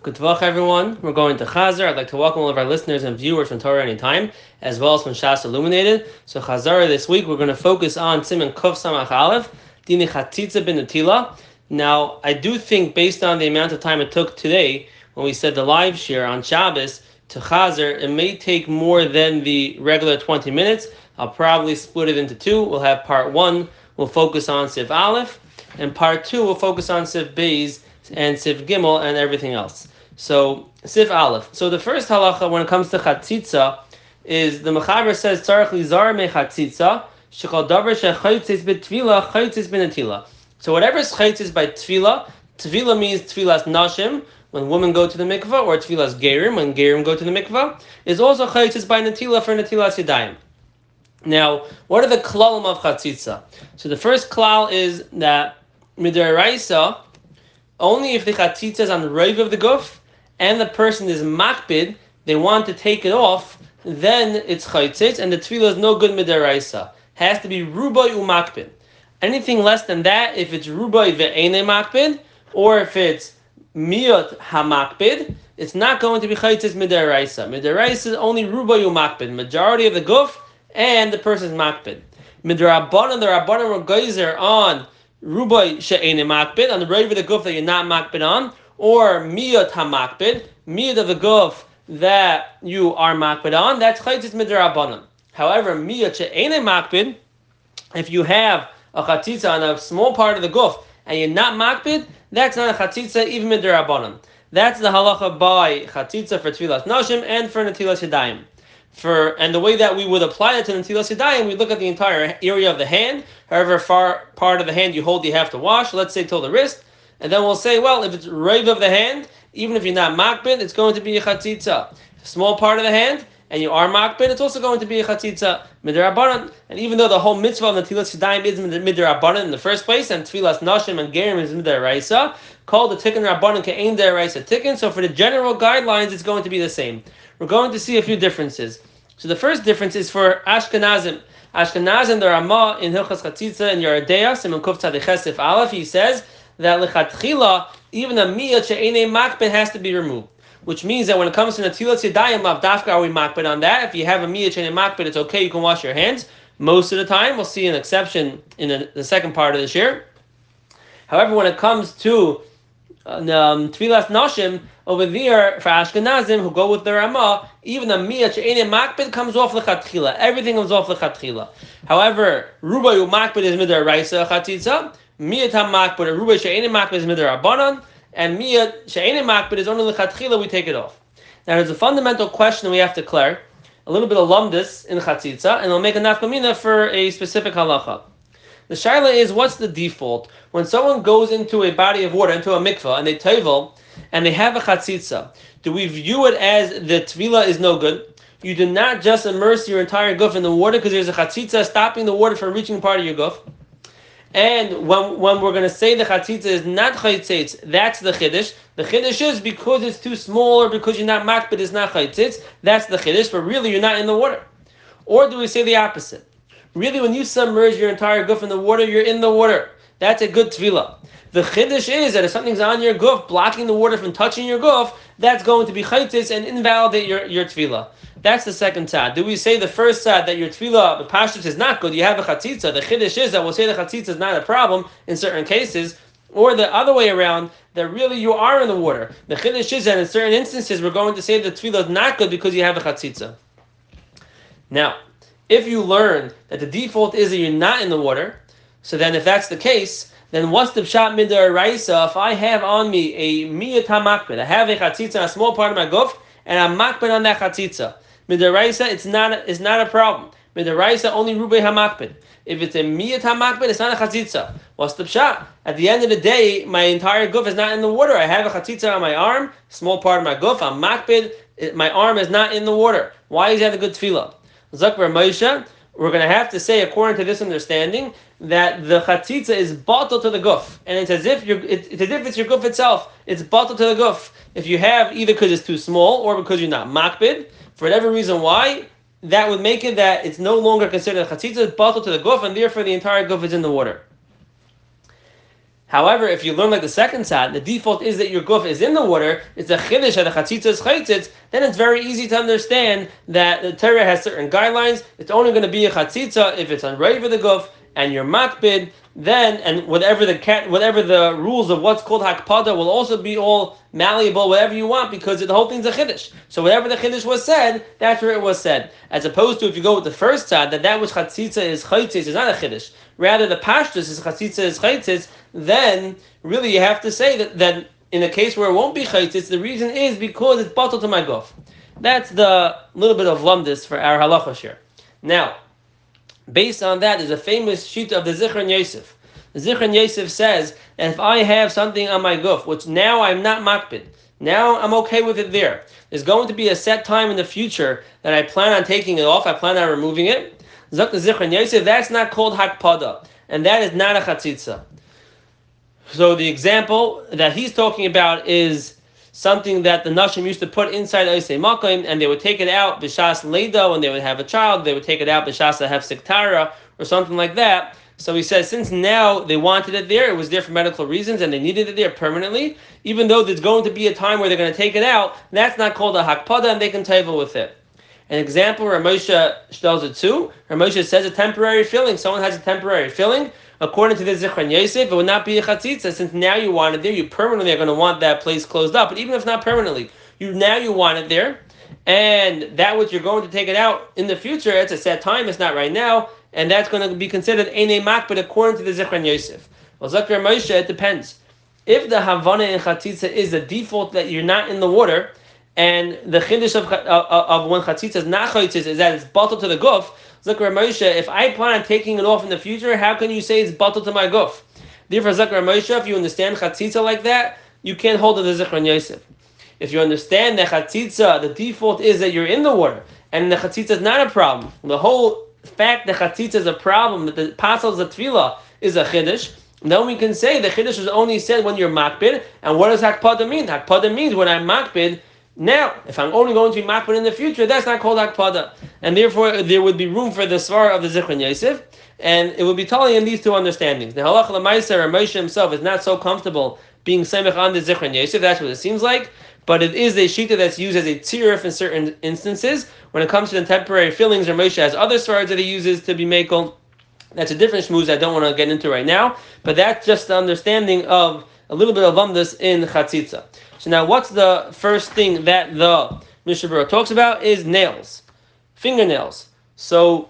Good Tvach, everyone. We're going to Chazar. I'd like to welcome all of our listeners and viewers from Torah Anytime, as well as from Shas Illuminated. So Chazar this week, we're going to focus on Simon Kuf Samach Aleph, Dini Chatzitza Atila. Now, I do think, based on the amount of time it took today, when we said the live share on Shabbos, to Chazar, it may take more than the regular 20 minutes. I'll probably split it into two. We'll have part one, we'll focus on Sif Aleph, and part two, we'll focus on Sif Beis and Sif Gimel and everything else. So Sif Aleph. So the first halacha when it comes to chatzitza is the Mechaber says tzarich lizar me chatzitza shechal davar shechayitzis betvila chayitzis benatila. So whatever is chayitzis by tvila, tvila means tvilas nashim when women go to the mikvah, or tvilas gerim when gerim go to the mikvah, is also chayitzis by natila for natilas yadayim. Now, what are the klalim of chatzitza? So the first klal is that midaraisa, only if the chatzitza is on the rave of the guf, and the person is makbid, they want to take it off, then it's chaytzitz, and the tefillah is no good midaraisa. Has to be ruboy umakbid. Anything less than that, if it's ruboy ve'ene makbid, or if it's miyot hamakbid, it's not going to be chaytzitz midaraisa. Midaraisa is only ruboy umakbid. Majority of the guf and the person's makbid. Midrabanan, the rabbanan were geyser on ruboy she'ene makbid, on the rave of the guf that you're not makbid on, or miyot hamakbid, miyot of the guf that you are makbid on, that's chaytzis midrabanan. However, miyot she'ene makbid, if you have a chatzitza on a small part of the guf and you're not makbid, that's not a chatzitza even midrabanan. That's the halacha by chatzitza for tefillas nashim and for natilas yadayim. For and the way that we would apply it to the natilas yadayim, we look at the entire area of the hand. However far part of the hand you hold, you have to wash. Let's say till the wrist. And then we'll say, well, if it's rave of the hand, even if you're not makbid, it's going to be a chatzitza. Small part of the hand, and you are makbid, it's also going to be a chatzitza midrabanan. And even though the whole mitzvah of the Natilas Yadayim is midrabanan in the first place, and tefillas nashim and gerim is midaraisa, called the tikkun rabbanan ke'ein deraisa tikkun. So for the general guidelines, it's going to be the same. We're going to see a few differences. So the first difference is for Ashkenazim. Ashkenazim, the Ramah in Hilchas Chatzitza in Yoreh Deah, Simon Kuf Tzadich Aleph, he says that lechatchila, even a miyat she'ene makbet has to be removed. Which means that when it comes to natilat yadayim lav dafka are we makbet on that? If you have a miyat she'ene makbet, it's okay. You can wash your hands most of the time. We'll see an exception in the, the second part of this year. However, when it comes to um, tefillas nashim over there for Ashkenazim who go with the Ramah, even a miyat she'ene makbet comes off the lechatchila. Everything comes off the lechatchila. However, rubayu makbet is midar raisa chatzitza. Miyat hamakbid, ruba she'enim makbid is midarabanan, and miyat she'enim makbid is only the lechatchila, we take it off. Now there's a fundamental question we have to clear, a little bit of lumdus in chatzitza, and we'll make a nafkamina for a specific halacha. The shaila is, what's the default? When someone goes into a body of water, into a mikvah, and they tevel, and they have a chatzitza, do we view it as the tvila is no good? You do not just immerse your entire guf in the water because there's a chatzitza stopping the water from reaching part of your guf. And when, when we're going to say the chatzitza is not chatzitz, that's the chiddush. The chiddush is because it's too small or because you're not makbid, it's not chatzitz. That's the chiddush, but really you're not in the water. Or do we say the opposite? Really, when you submerge your entire goof in the water, you're in the water. That's a good tvila. The chiddush is that if something's on your goof, blocking the water from touching your goof, that's going to be chaitz and invalidate your, your tvila. That's the second tzad. Do we say the first tzad that your tefillah, the pashtus is not good, you have a chatzitza, the chiddush is that we'll say the chatzitza is not a problem in certain cases, or the other way around, that really you are in the water. The chiddush is that in certain instances we're going to say the tefillah is not good because you have a chatzitza. Now, if you learn that the default is that you're not in the water, so then if that's the case, then what's the pshat midar raisa? If I have on me a miyat hamakbid, I have a chatzitza, a small part of my guf, and I'm makbid on that chatzitza. Midaraisa, it's not it's not a problem. Midaraisa only rubei hamakbid. If it's a miyat hamakbid, it's not a chatzitza. What's the pshat? At the end of the day, my entire guf is not in the water. I have a chatzitza on my arm, small part of my guf. I'm makbid. My arm is not in the water. Why is that a good tefillah? Zakvar Moshe, we're going to have to say, according to this understanding, that the chatzitza is bottled to the guf, and it's as if you're, it's as if it's your guf itself. It's bottled to the guf. If you have either because it's too small or because you're not makbid, for whatever reason why, that would make it that it's no longer considered a chatzitza, bottled to the guf, and therefore the entire guf is in the water. However, if you learn like the second side, the default is that your guf is in the water, it's a chiddush that the chatzitza is chaytzitz, then it's very easy to understand that the Torah has certain guidelines. It's only going to be a chatzitza if it's on for the guf and you're makbid, then and whatever the whatever the rules of what's called hakpada will also be all malleable, whatever you want, because the whole thing's a chiddush. So whatever the chiddush was said, that's where it was said. As opposed to if you go with the first side, that that which chatzitza is chaytzitz is not a chiddush. Rather, the pashtus is chatzitza is chaytzitz. Then really you have to say that that in a case where it won't be chaytzitz, the reason is because it's bottled to my guf. That's the little bit of lumdis for our halachos here. Now. Based on that, there's a famous sheet of the Zichron Yosef. Zichron Yosef says if I have something on my goof, which now I'm not makbid, now I'm okay with it there. There's going to be a set time in the future that I plan on taking it off. I plan on removing it. The Zichron Yosef, that's not called hakpada, and that is not a chatzitza. So the example that he's talking about is something that the Nashim used to put inside Oisei Makim, and they would take it out Bishas Leda when they would have a child, they would take it out Bishas Hefsik Tara, or something like that. So he says, since now they wanted it there, it was there for medical reasons, and they needed it there permanently, even though there's going to be a time where they're going to take it out, that's not called a hakpada, and they can table with it. An example, Ramosha tells it too. Ramosha says a temporary filling. Someone has a temporary filling according to the Zichron Yosef, it would not be a chatzitza since now you want it there. You permanently are going to want that place closed up. But even if not permanently, you now you want it there, and that which you're going to take it out in the future, it's a set time. It's not right now, and that's going to be considered mak. But according to the Zichron Yosef, well, Zakir Moshe, it depends. If the Havana in chatzitza is the default that you're not in the water, and the chiddush of, of, of when chatzitza is not chatzitza is that it's bottled to the guf, Zakar Moshe, if I plan on taking it off in the future, how can you say it's bottled to my guf? Therefore, Zakar Moshe, if you understand chatzitza like that, you can't hold it as Yosef. If you understand that chatzitza, the default is that you're in the water, and the chatzitza is not a problem. The whole fact that chatzitza is a problem, that the pasal of tefillah is a chiddush, then we can say the chiddush is only said when you're makbid. And what does hakpada mean? Hakpada means when I'm makbid, now, if I'm only going to be makbid in the future, that's not called akpada, and therefore there would be room for the svar of the zichron Yosef, and it would be totally in these two understandings. The halach lemaiser Moshe himself is not so comfortable being semich on the zichron Yosef. That's what it seems like, but it is a shita that's used as a tzirif in certain instances. When it comes to the temporary fillings, Moshe has other svars that he uses to be makel. That's a different shmooze I don't want to get into right now, but that's just the understanding of a little bit of umdas in chatzitza. So now, what's the first thing that the Mishnah talks about is nails, fingernails. So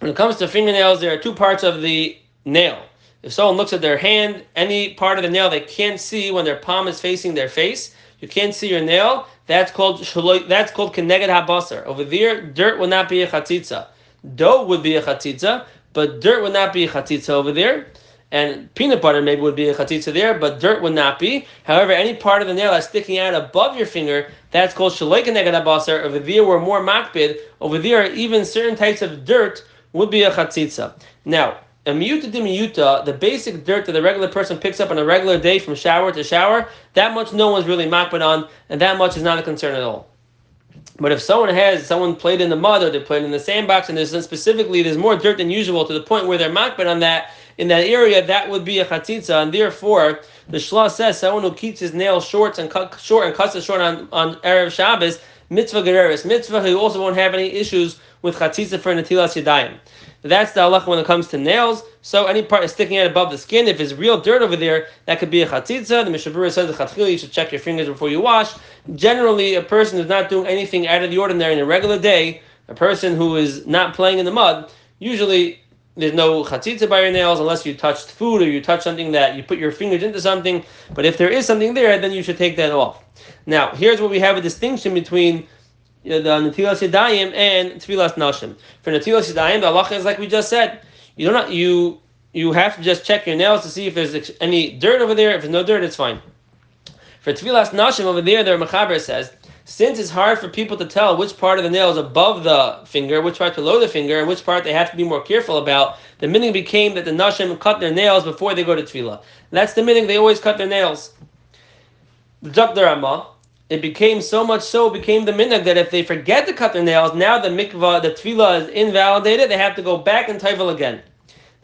when it comes to fingernails, there are two parts of the nail. If someone looks at their hand, any part of the nail they can't see when their palm is facing their face, you can't see your nail. That's called that's called keneged habasar. Over there, dirt would not be a chatzitza. Dough would be a chatzitza, but dirt would not be a chatzitza over there and peanut butter maybe would be a chatzitza there, but dirt would not be. However, any part of the nail that's sticking out above your finger, that's called neged abasar. Over there, we're more makbid. Over there, even certain types of dirt would be a chatzitza. Now, a miyuta de miyuta, the basic dirt that the regular person picks up on a regular day from shower to shower, that much no one's really makbid on, and that much is not a concern at all. But if someone has someone played in the mud or they played in the sandbox and there's specifically there's more dirt than usual to the point where they're makbid on that, in that area, that would be a chatzitza, and therefore the Shla says someone who keeps his nails short and cut short and cuts it short on on erev Shabbos, mitzvah gereris, mitzvah who also won't have any issues with chatzitza for natilas yadayim. That's the halacha when it comes to nails. So any part is sticking out above the skin, if there's real dirt over there, that could be a chatzitza. The Mishnah Berurah says the chatchila, you should check your fingers before you wash. Generally, a person who's not doing anything out of the ordinary in a regular day, a person who is not playing in the mud, usually there's no chatzitza by your nails unless you touched food or you touched something that you put your fingers into something. But if there is something there, then you should take that off. Now, here's where we have a distinction between the Natilas Yadayim and Tfilas Nashim. For Natilas Yadayim, the halacha is like we just said. You don't you you have to just check your nails to see if there's any dirt over there. If there's no dirt, it's fine. For Tfilas Nashim over there, the Mechaber says since it's hard for people to tell which part of the nail is above the finger, which part below the finger, and which part they have to be more careful about, the meaning became that the nashim cut their nails before they go to tefillah. That's the meaning; they always cut their nails. The it became so much so became the minhag that if they forget to cut their nails, now the mikvah, the tefillah is invalidated. They have to go back and tevel again.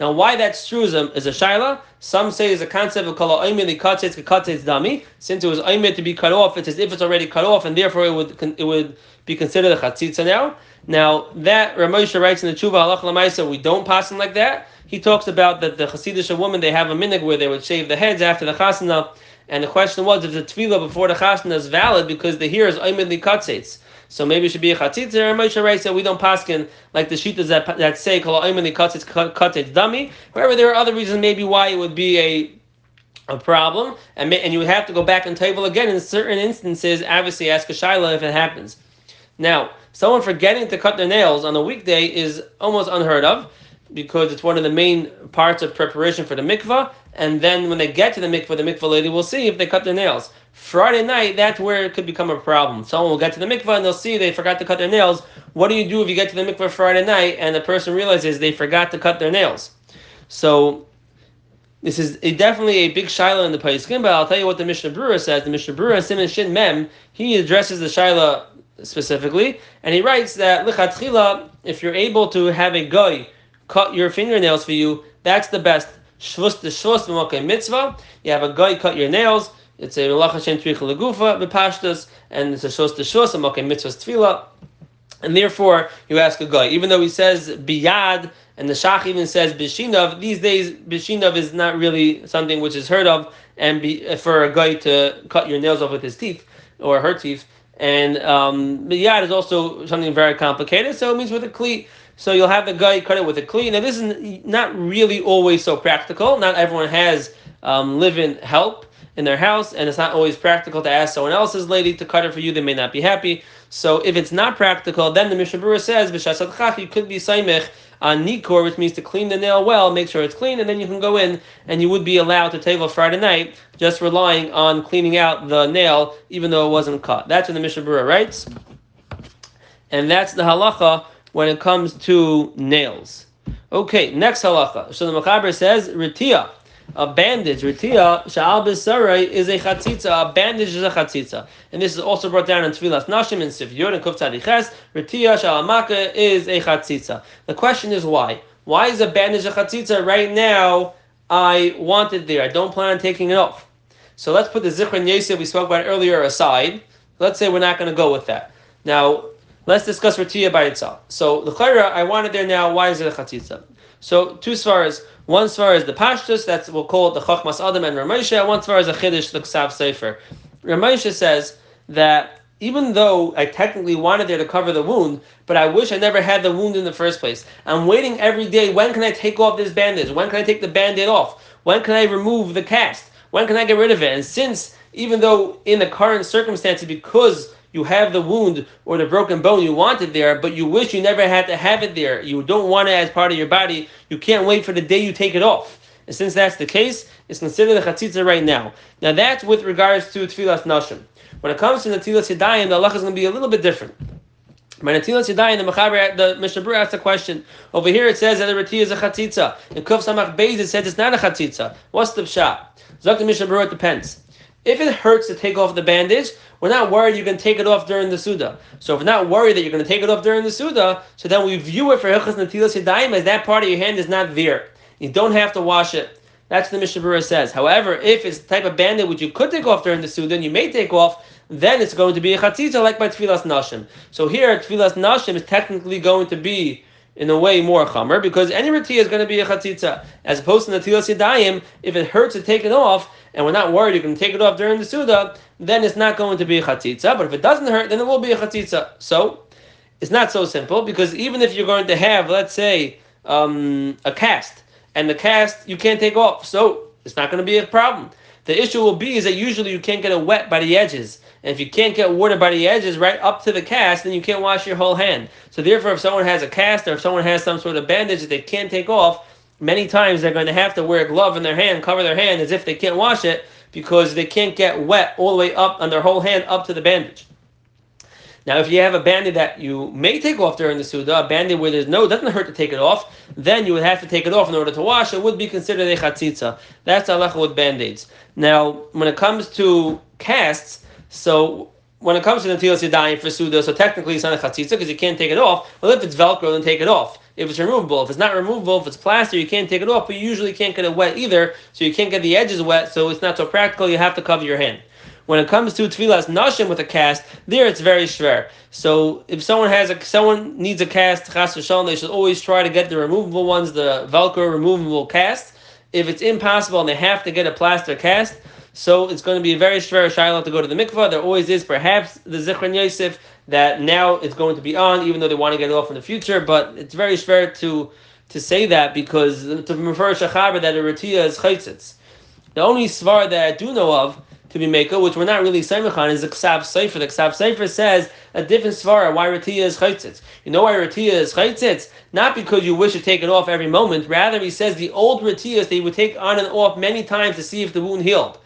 Now, why that's true is a, is a shaila. Some say is a concept of kala oimid katzitz katzitz dami. Since it was oimid to be cut off, it's as if it's already cut off, and therefore it would it would be considered a chatzitza now. Now that Ramosha writes in the Tshuva Halach Lamaisa, we don't pass him like that. He talks about that the Hasidic woman they have a minig where they would shave the heads after the chasana, and the question was if the tefillah before the chasana is valid because the here is oimid katzitz. So maybe it should be a chatzitz. Or Moshe Ray said we don't paskin like the shitas that that say kol oimani katzitz katzitz dummy. However, there are other reasons maybe why it would be a a problem, and and you would have to go back and table again in certain instances. Obviously, ask a shaila if it happens. Now, someone forgetting to cut their nails on a weekday is almost unheard of because it's one of the main parts of preparation for the mikvah. And then when they get to the mikvah, the mikvah lady will see if they cut their nails. Friday night, that's where it could become a problem. Someone will get to the mikvah and they'll see they forgot to cut their nails. What do you do if you get to the mikvah Friday night and the person realizes they forgot to cut their nails? So this is definitely a big shiloh in the Paiskim, but I'll tell you what the Mishnah Berurah says. The Mishnah Berurah, Simon Shin Mem, he addresses the shiloh specifically, and he writes that if you're able to have a guy cut your fingernails for you, that's the best. Shvus shvus mitzvah. You have a guy cut your nails. It's a melacha shen tricha legufa bepashtas, and it's a shos the shos a mokem mitzvahs tefillah. And therefore, you ask a guy, even though he says biyad, and the Shach even says bishinov, these days bishinov is not really something which is heard of, and be, for a guy to cut your nails off with his teeth or her teeth. And um, biyad is also something very complicated, so it means with a cleat. So you'll have the guy cut it with a cleat. Now this is not really always so practical. Not everyone has um, live-in help in their house, and it's not always practical to ask someone else's lady to cut it for you. They may not be happy. So if it's not practical, then the Mishnah says, says, you could be saimech on nikor, which means to clean the nail well, make sure it's clean, and then you can go in and you would be allowed to table Friday night, just relying on cleaning out the nail, even though it wasn't cut. That's what the Mishnah Berurah writes. And that's the halacha when it comes to nails. Okay, next halacha. So the Machaber says, Ritia a bandage, ritia, sha'al b'sarai, is a chatzitza, a bandage is a chatzitza. And this is also brought down in Tfilas Nashim and Sifyot and Kuf Tzadiches, ritia, sha'al is a chatzitza. The question is why? Why is a bandage a chatzitza right now? I want it there. I don't plan on taking it off. So let's put the Zichron Yosef we spoke about earlier aside. Let's say we're not going to go with that. Now, let's discuss Ritia by itself. So, the Chayra, I want it there now. Why is it a chatzitza? So, two svaras. One svar is the Pashtus, that's we'll call it the Chachmas Adam and Ramosha. One svar is a Chiddush, the Ksav Sefer. Ramosha says that even though I technically wanted there to cover the wound, but I wish I never had the wound in the first place. I'm waiting every day. When can I take off this bandage? When can I take the band-aid off? When can I remove the cast? When can I get rid of it? And since, even though in the current circumstances, because you have the wound or the broken bone, you want it there, but you wish you never had to have it there. You don't want it as part of your body. You can't wait for the day you take it off. And since that's the case, it's considered a chatzitza right now. Now that's with regards to tefillas nashim. When it comes to Natilas Yadayim, the Allah is going to be a little bit different. By Natilas Yadayim, the Mechaber, the Mishnah asks a question. Over here it says that the Rati is a chatzitza. In Kuf Samach Beis it says it's not a chatzitza. What's the pshat? Zok the Mishnah it depends. If it hurts to take off the bandage, we're not worried you can take it off during the Suda. So if we're not worried that you're going to take it off during the Suda, so then we view it for Hilchas Natilas Yadayim as that part of your hand is not there. You don't have to wash it. That's what the Mishnah Berurah says. However, if it's the type of bandage which you could take off during the Suda and you may take off, then it's going to be a chatzitza like by Tfilas Nashim. So here, Tfilas Nashim is technically going to be in a way more chamer because any rati is going to be a chatzitza as opposed to natilas yadayim. If it hurts to take it off, and we're not worried you can take it off during the suda, then it's not going to be a chatzitza. But if it doesn't hurt, then it will be a chatzitza. So it's not so simple because even if you're going to have, let's say, um, a cast, and the cast you can't take off, so it's not going to be a problem. The issue will be is that usually you can't get it wet by the edges. And if you can't get water by the edges right up to the cast, then you can't wash your whole hand. So therefore, if someone has a cast or if someone has some sort of bandage that they can't take off, many times they're going to have to wear a glove in their hand, cover their hand as if they can't wash it because they can't get wet all the way up on their whole hand up to the bandage. Now, if you have a bandage that you may take off during the Suda, a bandage where there's no, doesn't hurt to take it off, then you would have to take it off in order to wash. It would be considered a chatzitza. That's halacha with band-aids. Now, when it comes to casts, so when it comes to the Natilas Yadayim for Suda, so technically it's not a chatzitza because you can't take it off. Well, if it's Velcro, then take it off. if it's removable. If it's not removable, if it's plaster, you can't take it off, but you usually can't get it wet either, so you can't get the edges wet, so it's not so practical, you have to cover your hand. When it comes to tefillas nashim with a cast, there it's very schwer. So if someone has a someone needs a cast, chas v'shalom, they should always try to get the removable ones, the Velcro removable cast. If it's impossible and they have to get a plaster cast, so it's going to be a very schwer shiloh to go to the mikvah. There always is perhaps the Zichron Yosef that now it's going to be on, even though they want to get it off in the future. But it's very schwer to to say that because to refer shachaber that a ratiya is chaytzitz. The only svar that I do know of to be Meko, which we're not really on, is the Ksav Sefer. The Ksav Sefer says a different svara why Ratiya is Chaitzitz. You know why Ratiya is Chaitzitz? Not because you wish to take it off every moment, rather, he says the old Ratiyas they would take on and off many times to see if the wound healed.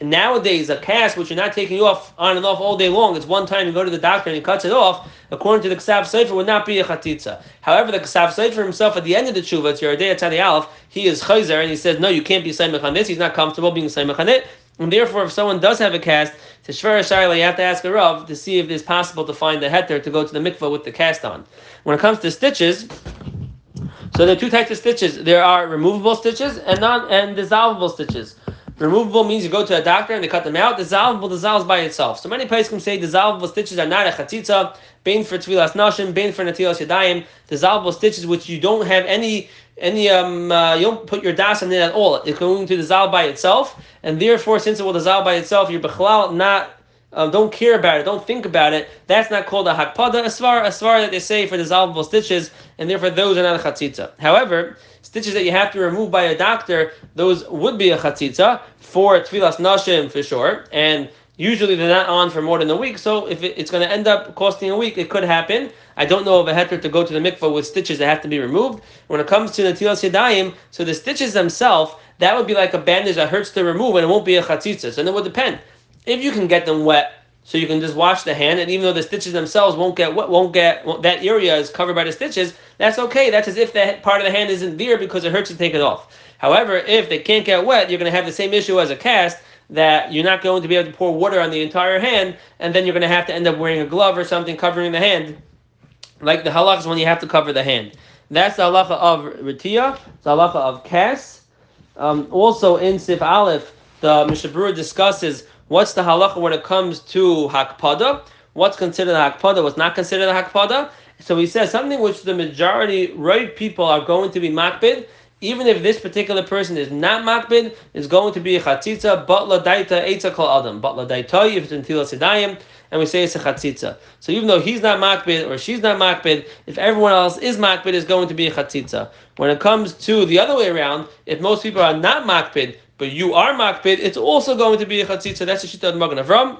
And nowadays, a cast which you're not taking off on and off all day long, it's one time you go to the doctor and he cuts it off, according to the Ksav Sefer, would not be a chatzitza. However, the Ksav Sefer himself, at the end of the tshuva, it's day at Aleph, he is chayzer, and he says, no, you can't be Saimach on this, he's not comfortable being Saimach on it, and therefore, if someone does have a cast, to Shver Shaila, you have to ask a Rav to see if it's possible to find the heter to go to the mikvah with the cast on. When it comes to stitches, so there are two types of stitches. There are removable stitches and non and dissolvable stitches. Removable means you go to a doctor and they cut them out. Dissolvable dissolves by itself. So many places can say dissolvable stitches are not a chatzitza, bain for tvilas nashim, bain for natilas yadayim. Dissolvable stitches which you don't have any any um uh, you don't put your das in it at all. It's going to dissolve by itself, and therefore, since it will dissolve by itself, you're bechlal not. Uh, don't care about it, don't think about it. That's not called a hakpada asvar, asvar that they say for dissolvable stitches, and therefore those are not a chatzitza. However, stitches that you have to remove by a doctor, those would be a chatzitza for tfilas nashim for sure, and Usually they're not on for more than a week, so if it, it's going to end up costing a week, it could happen. I don't know of a heter to go to the mikvah with stitches that have to be removed. When it comes to the tilas yadayim, so the stitches themselves, that would be like a bandage that hurts to remove, and it won't be a chatzitza. So it would depend. If you can get them wet, so you can just wash the hand, and even though the stitches themselves won't get wet, won't get won't, that area is covered by the stitches, that's okay. That's as if that part of the hand isn't there because it hurts to take it off. However, if they can't get wet, you're going to have the same issue as a cast that you're not going to be able to pour water on the entire hand, and then you're going to have to end up wearing a glove or something covering the hand. Like the halach is when you have to cover the hand. That's the halacha of Ritiya, the halacha of Kas. Um, also in Sif Aleph, the Mishnah Berurah discusses what's the halacha when it comes to Hakpada, what's considered a Hakpada, what's not considered a Hakpada. So he says something which the majority right people are going to be makbid even if this particular person is not makbid, is going to be a chatzitza, but daita eitza kol adam. But daita if it's in tilas sedayim, and we say it's a chatzitza. So even though he's not makbid or she's not makbid, if everyone else is makbid, is going to be a chatzitza. When it comes to the other way around, if most people are not makbid, but you are makbid, it's also going to be a chatzitza. That's the shita of Magen Avram.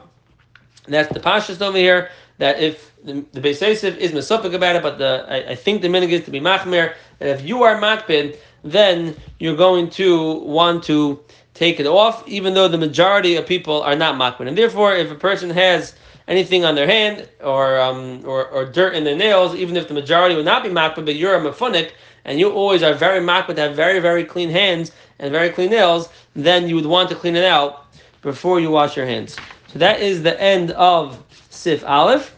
That's the pashas over here. That if the, the Beis is misopik about it, but the I, I think the minig is to be machmir. That if you are makbid, then you're going to want to take it off, even though the majority of people are not makbid. And therefore, if a person has anything on their hand or, um, or, or dirt in their nails, even if the majority would not be makbid, but you're a mafunik, and you always are very makbid to have very, very clean hands and very clean nails, then you would want to clean it out before you wash your hands. So that is the end of Sif Aleph.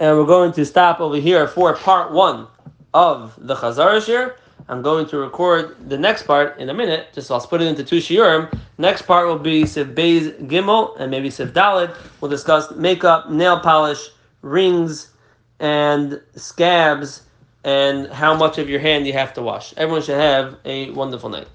And we're going to stop over here for part one of the Chazar here. I'm going to record the next part in a minute, just so I'll split it into two shiurim. Next part will be Sif Beis Gimel and maybe Sif Dalid. We'll discuss makeup, nail polish, rings, and scabs, and how much of your hand you have to wash. Everyone should have a wonderful night.